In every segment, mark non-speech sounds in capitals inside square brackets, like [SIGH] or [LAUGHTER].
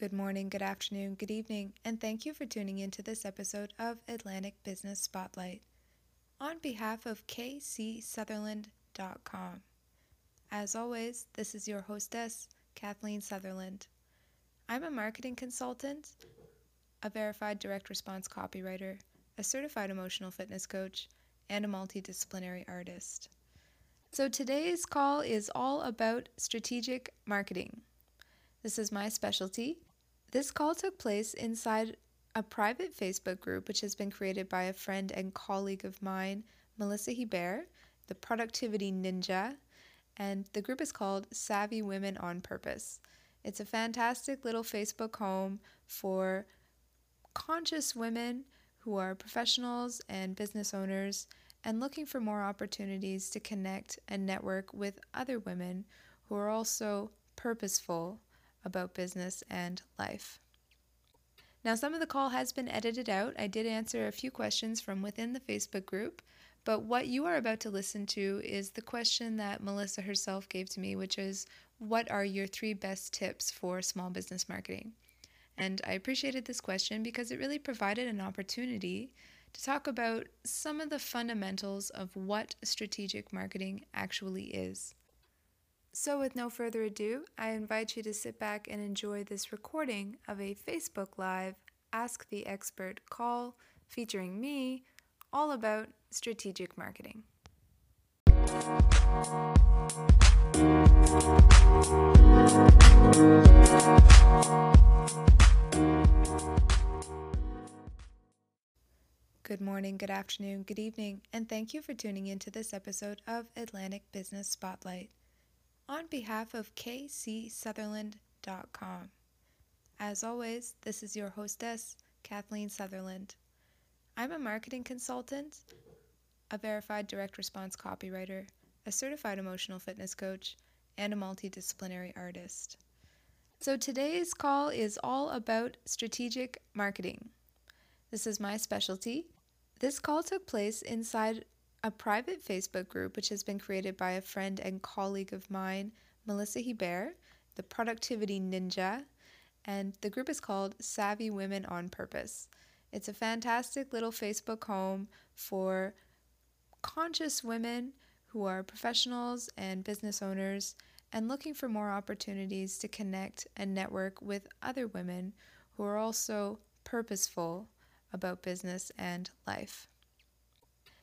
Good morning, good afternoon, good evening, and thank you for tuning into this episode of Atlantic Business Spotlight. On behalf of kcsutherland.com, as always, this is your hostess, Kathleen Sutherland. I'm a marketing consultant, a verified direct response copywriter, a certified emotional fitness coach, and a multidisciplinary artist. So today's call is all about strategic marketing. This is my specialty, this call took place inside a private Facebook group which has been created by a friend and colleague of mine, Melissa Hebert, the Productivity Ninja, and the group is called Savvy Women on Purpose. It's a fantastic little Facebook home for conscious women who are professionals and business owners and looking for more opportunities to connect and network with other women who are also purposeful about business and life. Now, some of the call has been edited out. I did answer a few questions from within the Facebook group, but what you are about to listen to is the question that Melissa herself gave to me, which is What are your three best tips for small business marketing? And I appreciated this question because it really provided an opportunity to talk about some of the fundamentals of what strategic marketing actually is. So, with no further ado, I invite you to sit back and enjoy this recording of a Facebook Live Ask the Expert call featuring me all about strategic marketing. Good morning, good afternoon, good evening, and thank you for tuning into this episode of Atlantic Business Spotlight on behalf of kcsutherland.com. As always, this is your hostess, Kathleen Sutherland. I'm a marketing consultant, a verified direct response copywriter, a certified emotional fitness coach, and a multidisciplinary artist. So today's call is all about strategic marketing. This is my specialty. This call took place inside a private Facebook group which has been created by a friend and colleague of mine, Melissa Hebert, the Productivity Ninja, and the group is called Savvy Women on Purpose. It's a fantastic little Facebook home for conscious women who are professionals and business owners and looking for more opportunities to connect and network with other women who are also purposeful about business and life.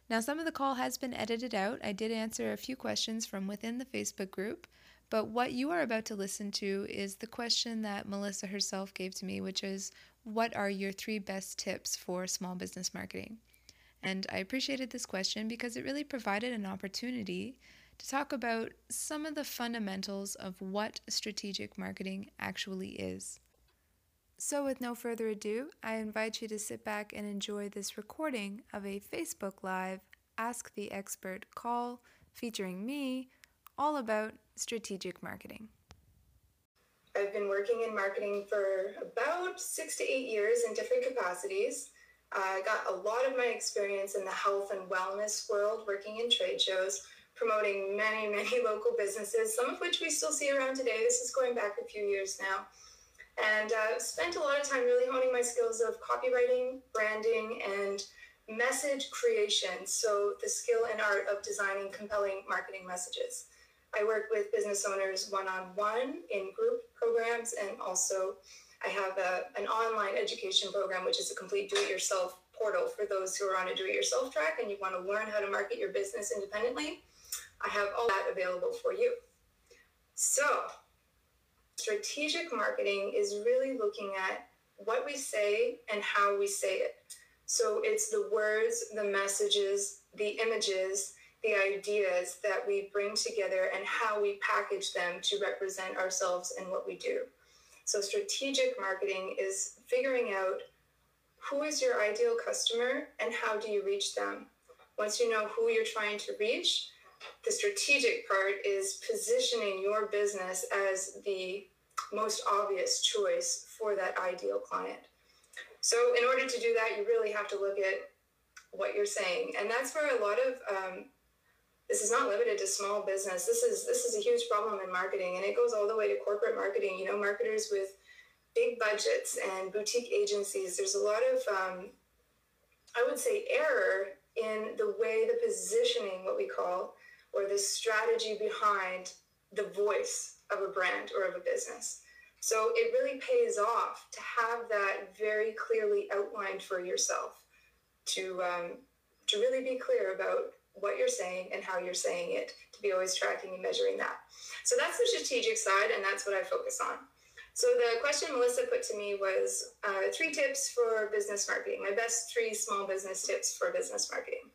Now, some of the call has been edited out. I did answer a few questions from within the Facebook group, but what you are about to listen to is the question that Melissa herself gave to me, which is What are your three best tips for small business marketing? And I appreciated this question because it really provided an opportunity to talk about some of the fundamentals of what strategic marketing actually is. So, with no further ado, I invite you to sit back and enjoy this recording of a Facebook Live Ask the Expert call featuring me all about strategic marketing. I've been working in marketing for about six to eight years in different capacities. I got a lot of my experience in the health and wellness world, working in trade shows, promoting many, many [LAUGHS] local businesses, some of which we still see around today. This is going back a few years now and uh, spent a lot of time really honing my skills of copywriting, branding, and message creation. So, the skill and art of designing compelling marketing messages. I work with business owners one on one in group programs, and also I have a, an online education program, which is a complete do it yourself portal for those who are on a do it yourself track and you want to learn how to market your business independently. I have all that available for you. So, strategic marketing is really looking at what we say and how we say it. So it's the words, the messages, the images, the ideas that we bring together and how we package them to represent ourselves and what we do. So strategic marketing is figuring out who is your ideal customer and how do you reach them. Once you know who you're trying to reach, the strategic part is positioning your business as the most obvious choice for that ideal client. So, in order to do that, you really have to look at what you're saying, and that's where a lot of um, this is not limited to small business. This is this is a huge problem in marketing, and it goes all the way to corporate marketing. You know, marketers with big budgets and boutique agencies, there's a lot of, um, I would say, error in the way the positioning, what we call, or the strategy behind the voice of a brand or of a business. So it really pays off to have that very clearly outlined for yourself, to um, to really be clear about what you're saying and how you're saying it, to be always tracking and measuring that. So that's the strategic side, and that's what I focus on. So the question Melissa put to me was uh, three tips for business marketing, my best three small business tips for business marketing.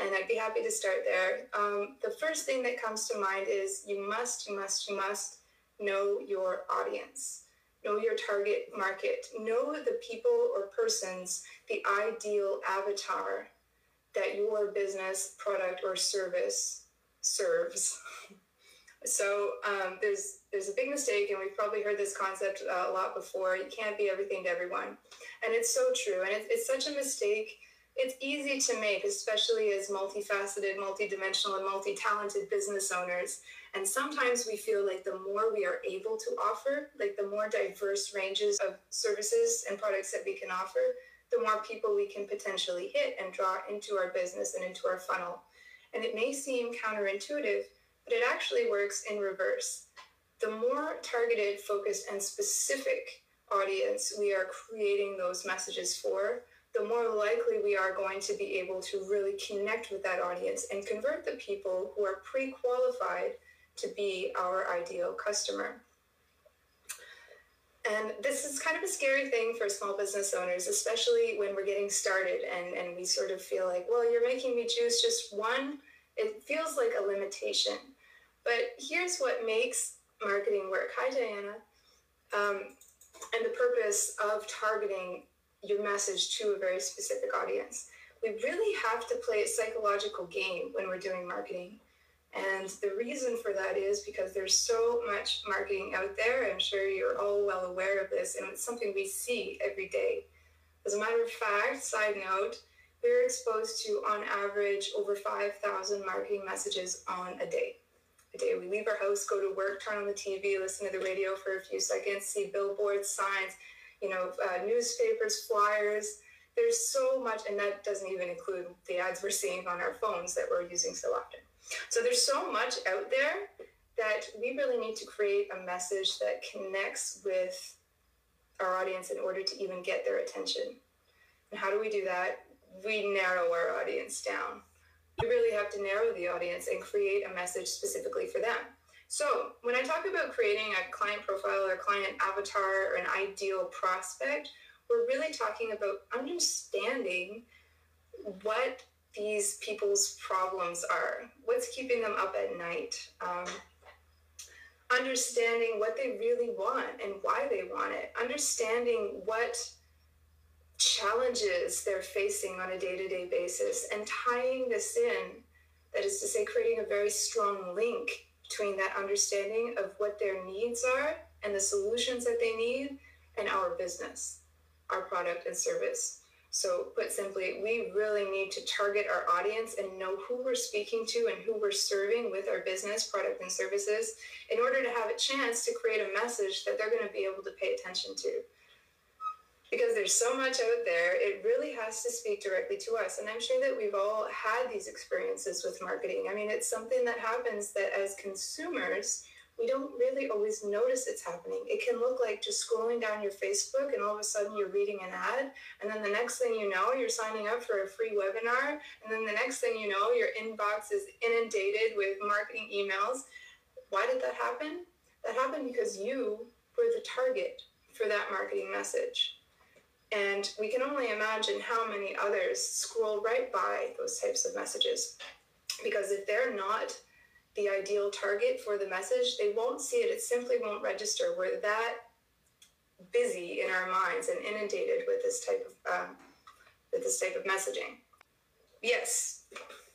And I'd be happy to start there. Um, the first thing that comes to mind is you must, you must, you must know your audience, know your target market, know the people or persons, the ideal avatar that your business, product, or service serves. [LAUGHS] so um, there's there's a big mistake, and we've probably heard this concept uh, a lot before. You can't be everything to everyone, and it's so true. And it's, it's such a mistake. It's easy to make, especially as multifaceted, multidimensional, and multi-talented business owners. And sometimes we feel like the more we are able to offer, like the more diverse ranges of services and products that we can offer, the more people we can potentially hit and draw into our business and into our funnel. And it may seem counterintuitive, but it actually works in reverse. The more targeted, focused, and specific audience we are creating those messages for, the more likely we are going to be able to really connect with that audience and convert the people who are pre qualified to be our ideal customer. And this is kind of a scary thing for small business owners, especially when we're getting started and, and we sort of feel like, well, you're making me choose just one. It feels like a limitation. But here's what makes marketing work. Hi, Diana. Um, and the purpose of targeting your message to a very specific audience. We really have to play a psychological game when we're doing marketing. And the reason for that is because there's so much marketing out there. I'm sure you're all well aware of this, and it's something we see every day. As a matter of fact, side note, we're exposed to, on average, over 5,000 marketing messages on a day. A day we leave our house, go to work, turn on the TV, listen to the radio for a few seconds, see billboards, signs, you know, uh, newspapers, flyers. There's so much, and that doesn't even include the ads we're seeing on our phones that we're using so often. So there's so much out there that we really need to create a message that connects with our audience in order to even get their attention. And how do we do that? We narrow our audience down. We really have to narrow the audience and create a message specifically for them. So, when I talk about creating a client profile or a client avatar or an ideal prospect, we're really talking about understanding what these people's problems are. What's keeping them up at night? Um, understanding what they really want and why they want it. Understanding what challenges they're facing on a day to day basis and tying this in. That is to say, creating a very strong link between that understanding of what their needs are and the solutions that they need and our business, our product and service. So, put simply, we really need to target our audience and know who we're speaking to and who we're serving with our business, product, and services in order to have a chance to create a message that they're going to be able to pay attention to. Because there's so much out there, it really has to speak directly to us. And I'm sure that we've all had these experiences with marketing. I mean, it's something that happens that as consumers, we don't really always notice it's happening. It can look like just scrolling down your Facebook and all of a sudden you're reading an ad. And then the next thing you know, you're signing up for a free webinar. And then the next thing you know, your inbox is inundated with marketing emails. Why did that happen? That happened because you were the target for that marketing message. And we can only imagine how many others scroll right by those types of messages. Because if they're not the ideal target for the message, they won't see it. It simply won't register. We're that busy in our minds and inundated with this type of um, with this type of messaging. Yes.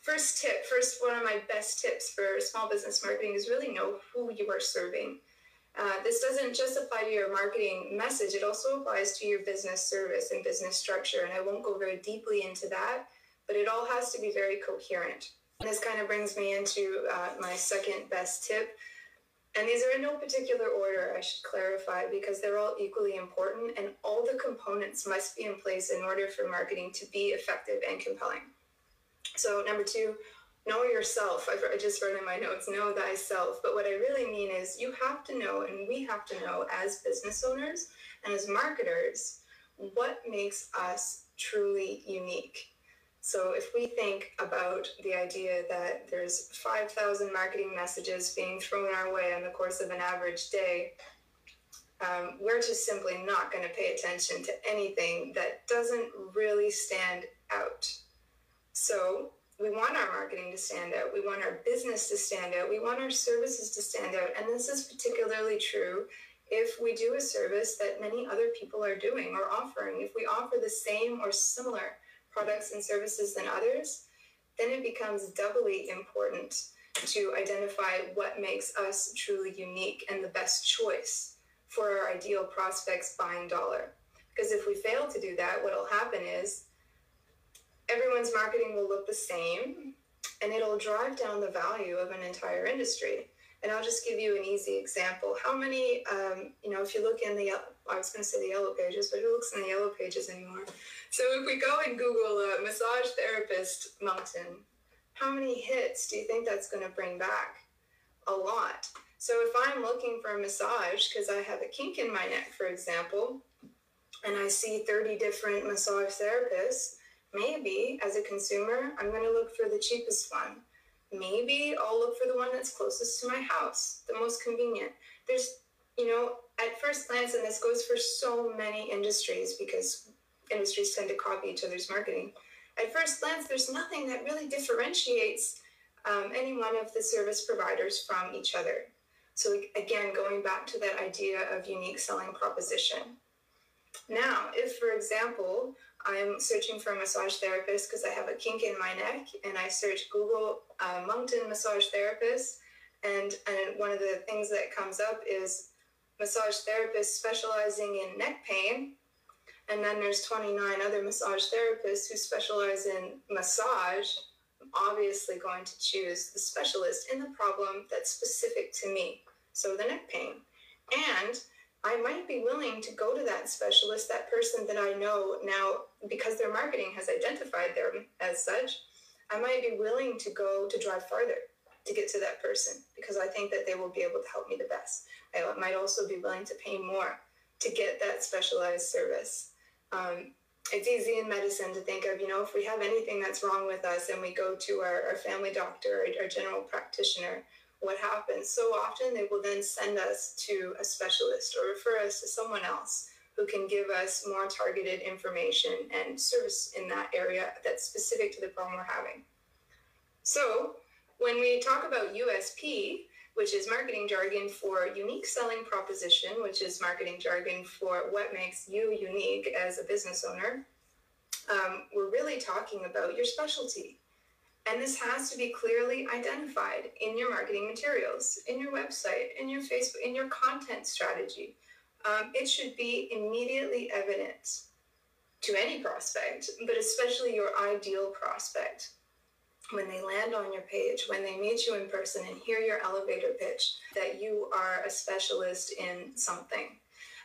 First tip, first one of my best tips for small business marketing is really know who you are serving. Uh, this doesn't just apply to your marketing message, it also applies to your business service and business structure. And I won't go very deeply into that, but it all has to be very coherent. This kind of brings me into uh, my second best tip. And these are in no particular order, I should clarify, because they're all equally important and all the components must be in place in order for marketing to be effective and compelling. So, number two, know yourself. I just wrote in my notes, know thyself. But what I really mean is you have to know, and we have to know as business owners and as marketers, what makes us truly unique. So if we think about the idea that there's 5,000 marketing messages being thrown our way in the course of an average day, um, we're just simply not going to pay attention to anything that doesn't really stand out. So we want our marketing to stand out. We want our business to stand out. We want our services to stand out. And this is particularly true if we do a service that many other people are doing or offering. If we offer the same or similar products and services than others, then it becomes doubly important to identify what makes us truly unique and the best choice for our ideal prospects buying dollar. Because if we fail to do that, what will happen is everyone's marketing will look the same and it'll drive down the value of an entire industry. And I'll just give you an easy example. How many, um, you know, if you look in the, I was going to say the yellow pages, but who looks in the yellow pages anymore? So if we go and Google uh, massage therapist Moncton, how many hits do you think that's going to bring back? A lot. So if I'm looking for a massage because I have a kink in my neck, for example, and I see 30 different massage therapists, maybe as a consumer, I'm going to look for the cheapest one. Maybe I'll look for the one that's closest to my house, the most convenient. There's, you know, at first glance, and this goes for so many industries because industries tend to copy each other's marketing. At first glance, there's nothing that really differentiates um, any one of the service providers from each other. So, again, going back to that idea of unique selling proposition. Now, if, for example, I'm searching for a massage therapist because I have a kink in my neck, and I search Google uh, Moncton massage therapist, and, and one of the things that comes up is massage therapist specializing in neck pain. And then there's 29 other massage therapists who specialize in massage. I'm obviously going to choose the specialist in the problem that's specific to me. So the neck pain. And I might be willing to go to that specialist, that person that I know now, because their marketing has identified them as such. I might be willing to go to drive farther to get to that person because I think that they will be able to help me the best. I might also be willing to pay more to get that specialized service. Um, it's easy in medicine to think of, you know, if we have anything that's wrong with us and we go to our, our family doctor or our general practitioner, what happens so often they will then send us to a specialist or refer us to someone else who can give us more targeted information and service in that area that's specific to the problem we're having. So, when we talk about USP, which is marketing jargon for unique selling proposition, which is marketing jargon for what makes you unique as a business owner, um, we're really talking about your specialty. And this has to be clearly identified in your marketing materials, in your website, in your Facebook, in your content strategy. Um, it should be immediately evident to any prospect, but especially your ideal prospect. When they land on your page, when they meet you in person and hear your elevator pitch, that you are a specialist in something.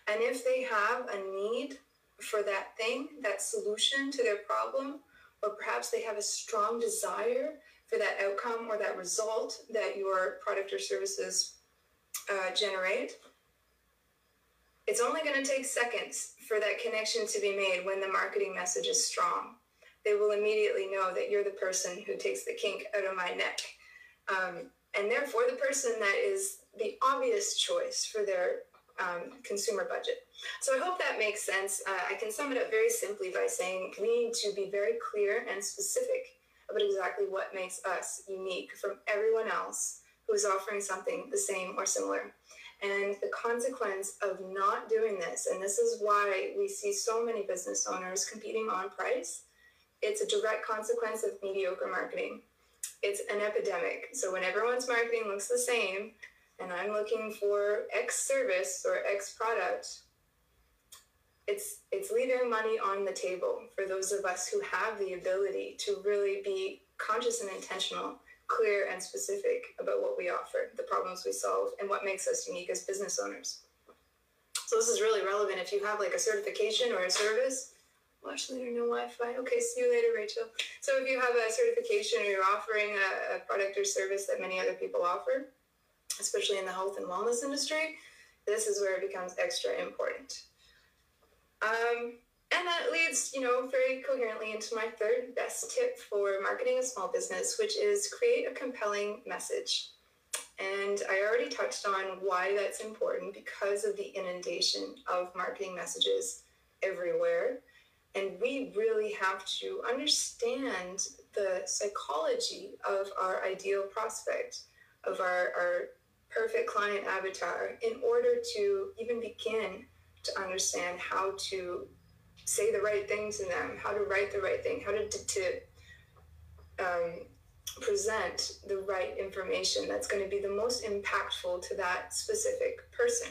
And if they have a need for that thing, that solution to their problem, or perhaps they have a strong desire for that outcome or that result that your product or services uh, generate, it's only going to take seconds for that connection to be made when the marketing message is strong. They will immediately know that you're the person who takes the kink out of my neck. Um, and therefore, the person that is the obvious choice for their um, consumer budget. So I hope that makes sense. Uh, I can sum it up very simply by saying we need to be very clear and specific about exactly what makes us unique from everyone else who is offering something the same or similar. And the consequence of not doing this, and this is why we see so many business owners competing on price, it's a direct consequence of mediocre marketing. It's an epidemic. So when everyone's marketing looks the same, and I'm looking for X service or X product, it's it's leaving money on the table for those of us who have the ability to really be conscious and intentional clear and specific about what we offer, the problems we solve, and what makes us unique as business owners. So this is really relevant if you have like a certification or a service. Watch later, no Wi-Fi. Okay, see you later, Rachel. So if you have a certification or you're offering a, a product or service that many other people offer, especially in the health and wellness industry, this is where it becomes extra important. Um, and that leads, you know, very coherently into my third best tip for marketing a small business, which is create a compelling message. And I already touched on why that's important because of the inundation of marketing messages everywhere. And we really have to understand the psychology of our ideal prospect, of our, our perfect client avatar, in order to even begin to understand how to say the right thing to them, how to write the right thing, how to, to um, present the right information that's going to be the most impactful to that specific person.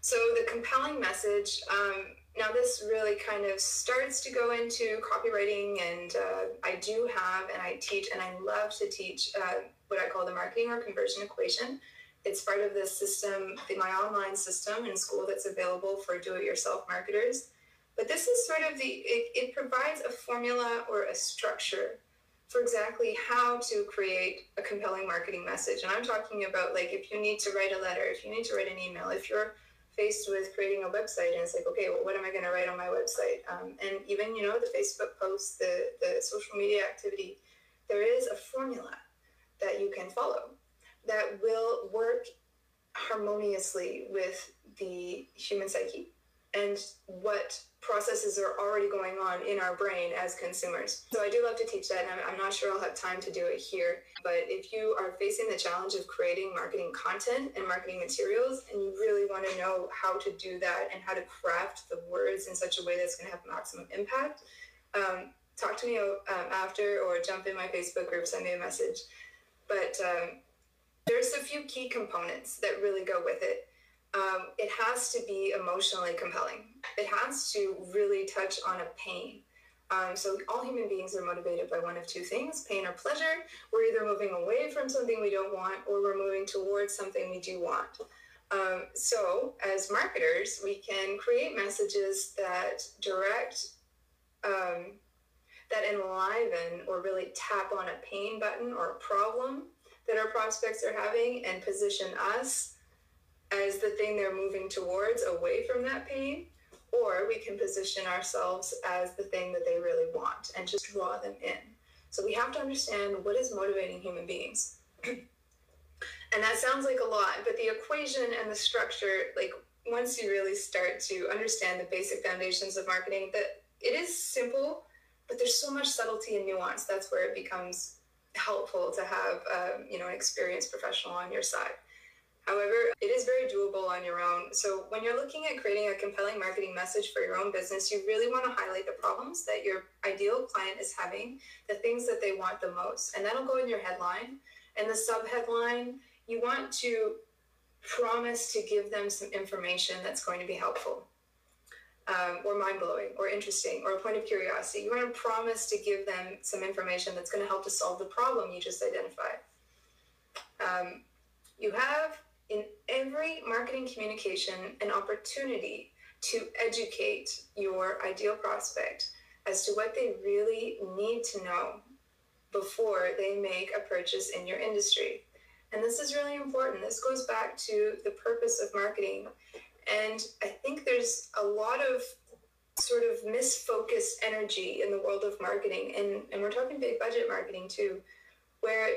So, the compelling message um, now, this really kind of starts to go into copywriting, and uh, I do have, and I teach, and I love to teach uh, what I call the marketing or conversion equation. It's part of the system, my online system in school that's available for do it yourself marketers. But this is sort of the, it, it provides a formula or a structure for exactly how to create a compelling marketing message. And I'm talking about like if you need to write a letter, if you need to write an email, if you're faced with creating a website and it's like, okay, well, what am I going to write on my website? Um, and even, you know, the Facebook posts, the, the social media activity, there is a formula that you can follow that will work harmoniously with the human psyche and what processes are already going on in our brain as consumers. So I do love to teach that, and I'm, not sure I'll have time to do it here. But if you are facing the challenge of creating marketing content and marketing materials, and you really want to know how to do that and how to craft the words in such a way that's going to have maximum impact, um, talk to me um, after or jump in my Facebook group, send me a message. But um, there's a few key components that really go with it um, it has to be emotionally compelling. It has to really touch on a pain. Um, so all human beings are motivated by one of two things: pain or pleasure. We're either moving away from something we don't want, or we're moving towards something we do want. Um, so as marketers, we can create messages that direct, um, that enliven, or really tap on a pain button or a problem that our prospects are having, and position us as the thing they're moving towards away from that pain, or we can position ourselves as the thing that they really want and just draw them in. So we have to understand what is motivating human beings. [CLEARS THROAT] and that sounds like a lot, but the equation and the structure, like once you really start to understand the basic foundations of marketing, that it is simple, but there's so much subtlety and nuance. That's where it becomes helpful to have um, you know an experienced professional on your side. However, it is very doable on your own. So when you're looking at creating a compelling marketing message for your own business, you really want to highlight the problems that your ideal client is having, the things that they want the most. And that'll go in your headline. And the subheadline, you want to promise to give them some information that's going to be helpful. Um, or mind blowing, or interesting, or a point of curiosity. You want to promise to give them some information that's going to help to solve the problem you just identified. Um, you have in every marketing communication an opportunity to educate your ideal prospect as to what they really need to know before they make a purchase in your industry. And this is really important. This goes back to the purpose of marketing. And I think there's a lot of sort of misfocused energy in the world of marketing. And, and we're talking big budget marketing too, where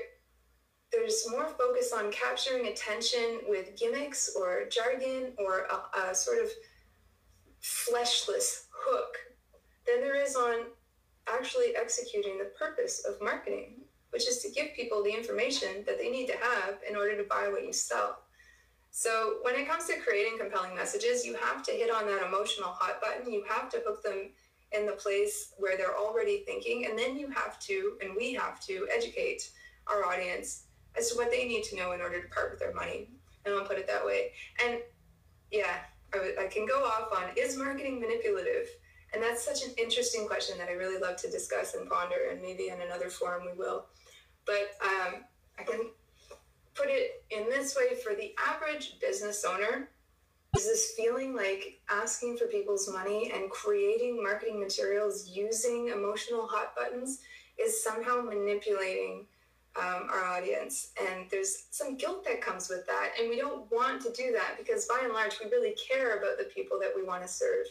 there's more focus on capturing attention with gimmicks or jargon or a, a sort of fleshless hook than there is on actually executing the purpose of marketing, which is to give people the information that they need to have in order to buy what you sell. So, when it comes to creating compelling messages, you have to hit on that emotional hot button. You have to hook them in the place where they're already thinking, and then you have to, and we have to, educate our audience as to what they need to know in order to part with their money. And I'll put it that way. And yeah, I, w- I can go off on is marketing manipulative? And that's such an interesting question that I really love to discuss and ponder, and maybe in another forum we will. but um, I can put it in this way for the average business owner is this feeling like asking for people's money and creating marketing materials using emotional hot buttons is somehow manipulating um, our audience. And there's some guilt that comes with that. And we don't want to do that because by and large, we really care about the people that we want to serve.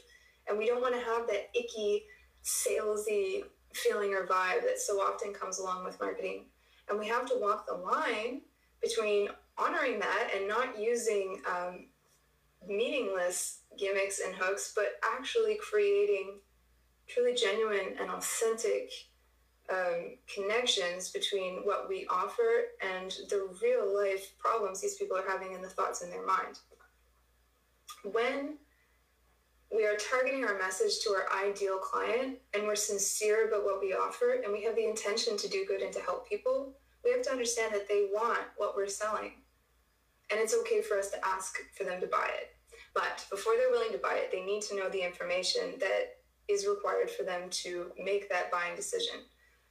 And we don't want to have that icky, salesy feeling or vibe that so often comes along with marketing. And we have to walk the line between honoring that and not using um, meaningless gimmicks and hooks, but actually creating truly genuine and authentic um, connections between what we offer and the real life problems these people are having and the thoughts in their mind. When we are targeting our message to our ideal client and we're sincere about what we offer and we have the intention to do good and to help people, we have to understand that they want what we're selling. And it's okay for us to ask for them to buy it. But before they're willing to buy it, they need to know the information that is required for them to make that buying decision.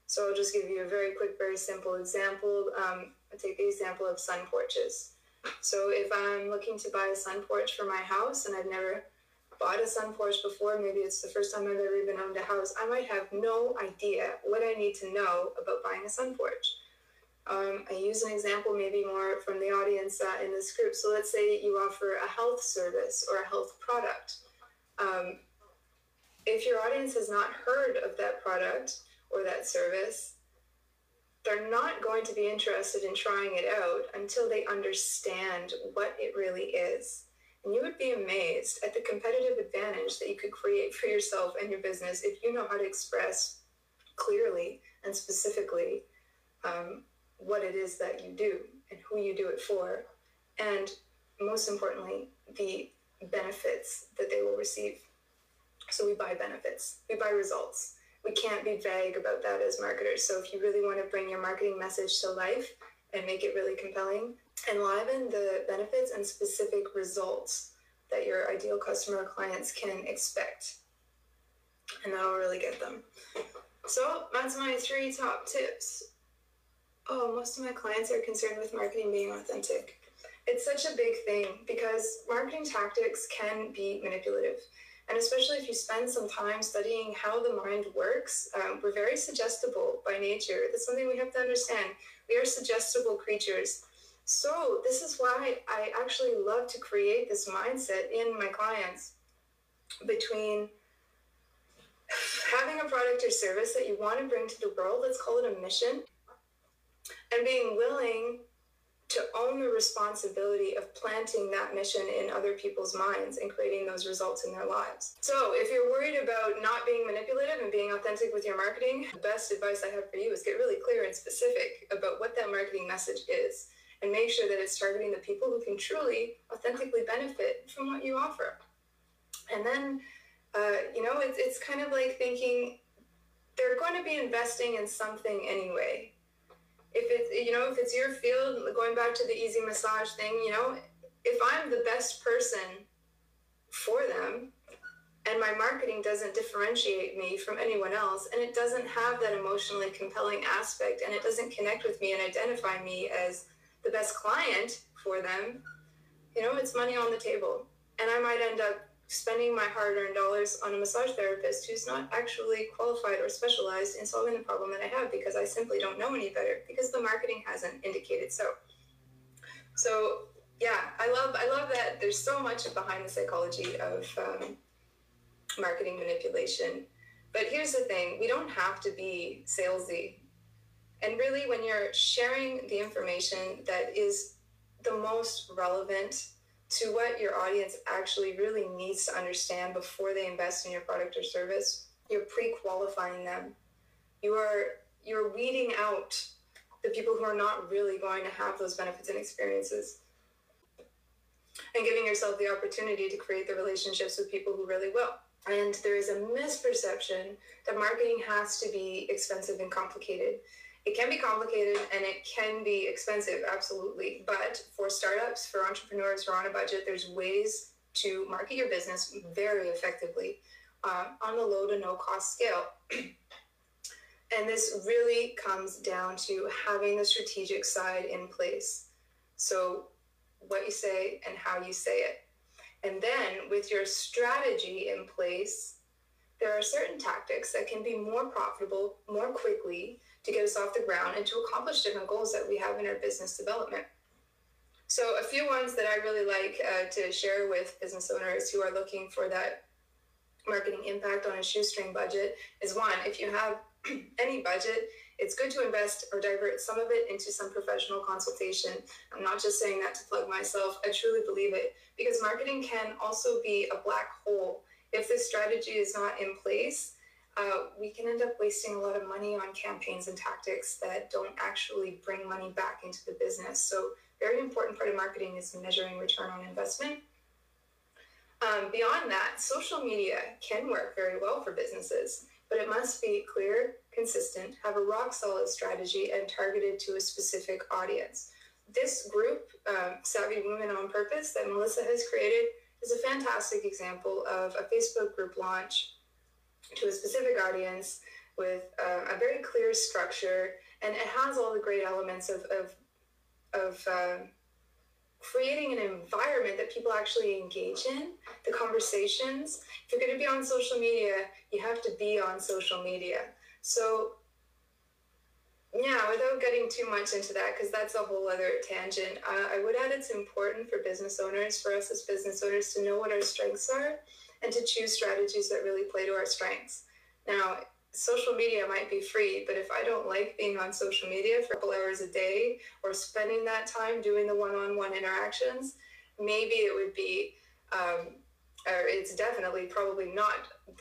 So I'll just give you a very quick, very simple example. Um, I'll take the example of sun porches. So if I'm looking to buy a sun porch for my house and I've never bought a sun porch before, maybe it's the first time I've ever even owned a house, I might have no idea what I need to know about buying a sun porch. Um, I use an example maybe more from the audience uh, in this group. So let's say you offer a health service or a health product. Um, if your audience has not heard of that product, or that service, they're not going to be interested in trying it out until they understand what it really is. And you would be amazed at the competitive advantage that you could create for yourself and your business if you know how to express clearly and specifically um, what it is that you do and who you do it for. And most importantly, the benefits that they will receive. So we buy benefits, we buy results we can't be vague about that as marketers. So if you really want to bring your marketing message to life and make it really compelling, enliven the benefits and specific results that your ideal customer or clients can expect. And that'll really get them. So that's my three top tips. Oh, most of my clients are concerned with marketing being authentic. It's such a big thing because marketing tactics can be manipulative. And especially if you spend some time studying how the mind works, um, we're very suggestible by nature. That's something we have to understand. We are suggestible creatures. So, this is why I actually love to create this mindset in my clients between [SIGHS] having a product or service that you want to bring to the world, let's call it a mission, and being willing to own the responsibility of planting that mission in other people's minds and creating those results in their lives. So, if you're worried about not being manipulative and being authentic with your marketing, the best advice I have for you is get really clear and specific about what that marketing message is and make sure that it's targeting the people who can truly authentically benefit from what you offer. And then, uh, you know, it's, it's kind of like thinking they're going to be investing in something anyway if it's you know if it's your field going back to the easy massage thing you know if i'm the best person for them and my marketing doesn't differentiate me from anyone else and it doesn't have that emotionally compelling aspect and it doesn't connect with me and identify me as the best client for them you know it's money on the table. And i might end up spending my hard earned dollars on a massage therapist who's not actually qualified or specialized in solving the problem that I have because I simply don't know any better because the marketing hasn't indicated so. So yeah, I love I love that there's so much behind the psychology of um, marketing manipulation. But here's the thing: we don't have to be salesy. And really, when you're sharing the information that is the most relevant to what your audience actually really needs to understand before they invest in your product or service. You're pre-qualifying them. You are you're weeding out the people who are not really going to have those benefits and experiences. And giving yourself the opportunity to create the relationships with people who really will. And there is a misperception that marketing has to be expensive and complicated it can be complicated and it can be expensive, absolutely. But for startups, for entrepreneurs who are on a budget, there's ways to market your business very effectively uh, on a low to no cost scale. [CLEARS THROAT] And this really comes down to having the strategic side in place. So, what you say and how you say it. And then, with your strategy in place, there are certain tactics that can be more profitable more quickly to get us off the ground and to accomplish different goals that we have in our business development. So, a few ones that I really like uh, to share with business owners who are looking for that marketing impact on a shoestring budget is one, if you have [CLEARS THROAT] any budget, it's good to invest or divert some of it into some professional consultation. I'm not just saying that to plug myself, I truly believe it because marketing can also be a black hole. If this strategy is not in place, uh, we can end up wasting a lot of money on campaigns and tactics that don't actually bring money back into the business. So, very important part of marketing is measuring return on investment. Um, beyond that, social media can work very well for businesses but it must be clear, consistent, have a rock solid strategy, and targeted to a specific audience. This group, um, Savvy Women on Purpose, that Melissa has created, is a fantastic example of a Facebook group launch to a specific audience with a very clear structure, and it has all the great elements of, of, of uh, creating an environment that people actually engage in, the conversations. If you're going to be on social media, you have to be on social media. So, yeah, without getting too much into that, because that's a whole other tangent, uh, I would add it's important for business owners, for us as business owners, to know what our strengths are and to choose strategies that really play to our strengths. Now, social media might be free, but if I don't like being on social media for a couple hours a day or spending that time doing the one on one interactions, maybe it would be, um, or it's definitely probably not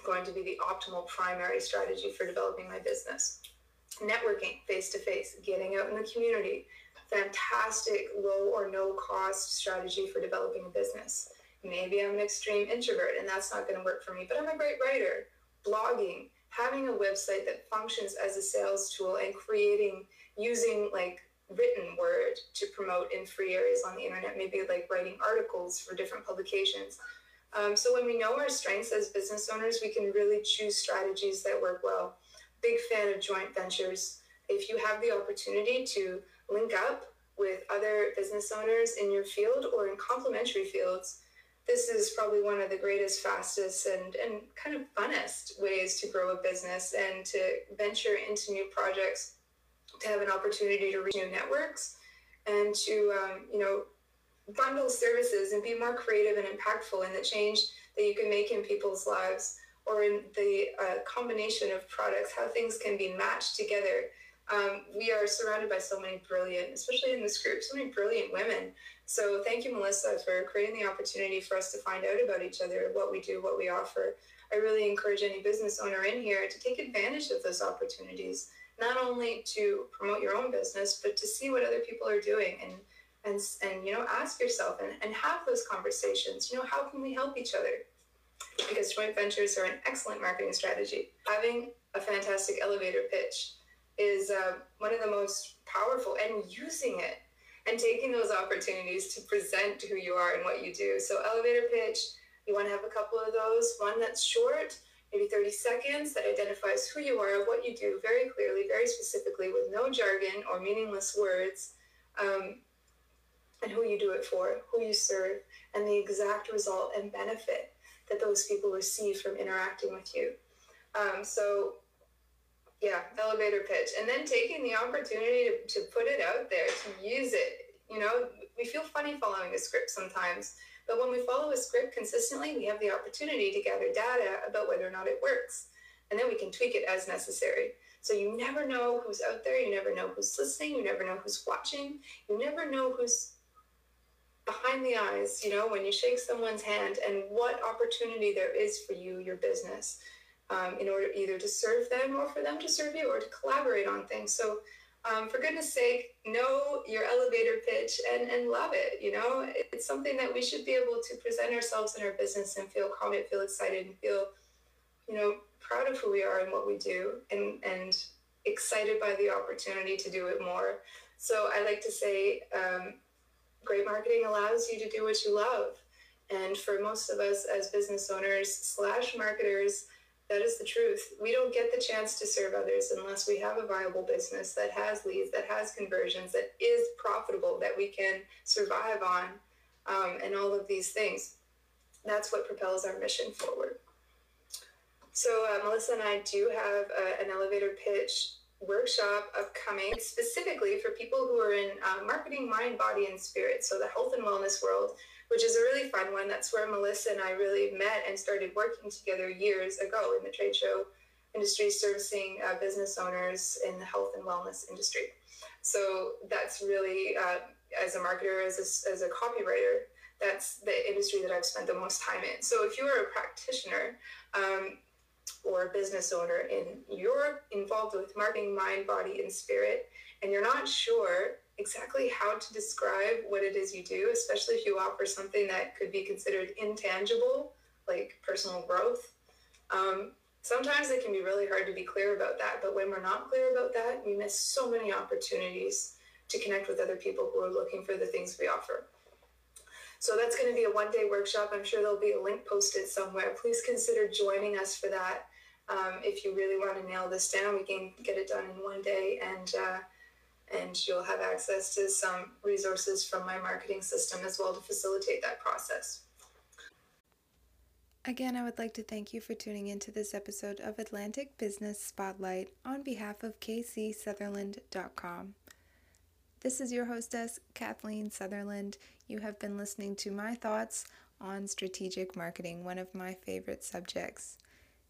going to be the optimal primary strategy for developing my business. Networking face to face, getting out in the community, fantastic low or no cost strategy for developing a business. Maybe I'm an extreme introvert and that's not going to work for me, but I'm a great writer. Blogging, having a website that functions as a sales tool and creating using like written word to promote in free areas on the internet, maybe like writing articles for different publications. Um, so when we know our strengths as business owners, we can really choose strategies that work well. Big fan of joint ventures. If you have the opportunity to link up with other business owners in your field or in complementary fields, this is probably one of the greatest, fastest, and, and kind of funnest ways to grow a business and to venture into new projects, to have an opportunity to reach new networks, and to um, you know bundle services and be more creative and impactful in the change that you can make in people's lives or in the uh, combination of products, how things can be matched together. Um, we are surrounded by so many brilliant, especially in this group, so many brilliant women so thank you, Melissa, for creating the opportunity for us to find out about each other, what we do, what we offer. I really encourage any business owner in here to take advantage of those opportunities, not only to promote your own business, but to see what other people are doing and and and you know ask yourself and, and have those conversations. You know, how can we help each other? Because joint ventures are an excellent marketing strategy. Having a fantastic elevator pitch is uh, one of the most powerful, and using it and taking those opportunities to present who you are and what you do. So, elevator pitch, you want to have a couple of those. One that's short, maybe 30 seconds, that identifies who you are, what you do very clearly, very specifically, with no jargon or meaningless words, um, and who you do it for, who you serve, and the exact result and benefit that those people receive from interacting with you. Um, so, yeah, elevator pitch. And then taking the opportunity to, to put it out there, to use it. You know, we feel funny following a script sometimes, but when we follow a script consistently, we have the opportunity to gather data about whether or not it works. And then we can tweak it as necessary. So you never know who's out there, you never know who's listening, you never know who's watching, you never know who's behind the eyes, you know, when you shake someone's hand and what opportunity there is for you, your business um, in order either to serve them or for them to serve you or to collaborate on things. So, um, for goodness sake, know your elevator pitch and, and love it. You know, it's something that we should be able to present ourselves in our business and feel confident, feel excited, and feel, you know, proud of who we are and what we do, and and excited by the opportunity to do it more. So I like to say, um, great marketing allows you to do what you love. And for most of us as business owners slash marketers, That is the truth. We don't get the chance to serve others unless we have a viable business that has leads, that has conversions, that is profitable, that we can survive on, um, and all of these things. That's what propels our mission forward. So, uh, Melissa and I do have uh, an elevator pitch workshop upcoming specifically for people who are in uh, marketing, mind, body, and spirit. So, the health and wellness world which is a really fun one. That's where Melissa and I really met and started working together years ago in the trade show industry, servicing uh, business owners in the health and wellness industry. So that's really, uh, as a marketer, as a, as a copywriter, that's the industry that I've spent the most time in. So if you are a practitioner um, or a business owner and you're involved with marketing, mind, body, and spirit, and you're not sure exactly how to describe what it is you do, especially if you offer something that could be considered intangible, like personal growth. Um, sometimes it can be really hard to be clear about that, but when we're not clear about that, we miss so many opportunities to connect with other people who are looking for the things we offer. So that's going to be a one day workshop. I'm sure there'll be a link posted somewhere. Please consider joining us for that. Um, if you really want to nail this down, we can get it done in one day. And uh, and you'll have access to some resources from my marketing system as well to facilitate that process. Again, I would like to thank you for tuning into this episode of Atlantic Business Spotlight on behalf of kcsutherland.com. This is your hostess, Kathleen Sutherland. You have been listening to my thoughts on strategic marketing, one of my favorite subjects.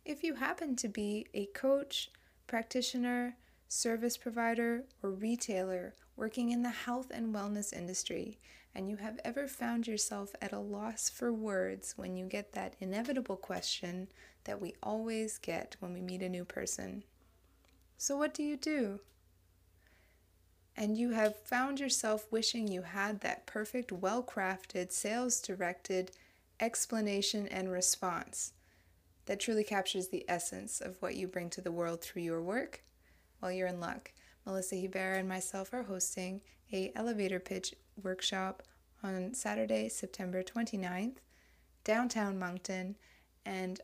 If you happen to be a coach, practitioner, service provider, or retailer working in the health and wellness industry, and you have ever found yourself at a loss for words when you get that inevitable question that we always get when we meet a new person So, what do you do? And you have found yourself wishing you had that perfect, well crafted, sales directed explanation and response that truly captures the essence of what you bring to the world through your work well, you're in luck. Melissa Hebert and myself are hosting a elevator pitch workshop on Saturday, September 29th, downtown Moncton, and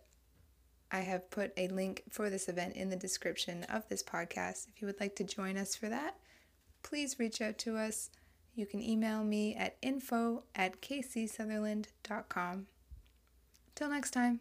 I have put a link for this event in the description of this podcast. If you would like to join us for that, please reach out to us. You can email me at info at kcsutherland.com. Till next time.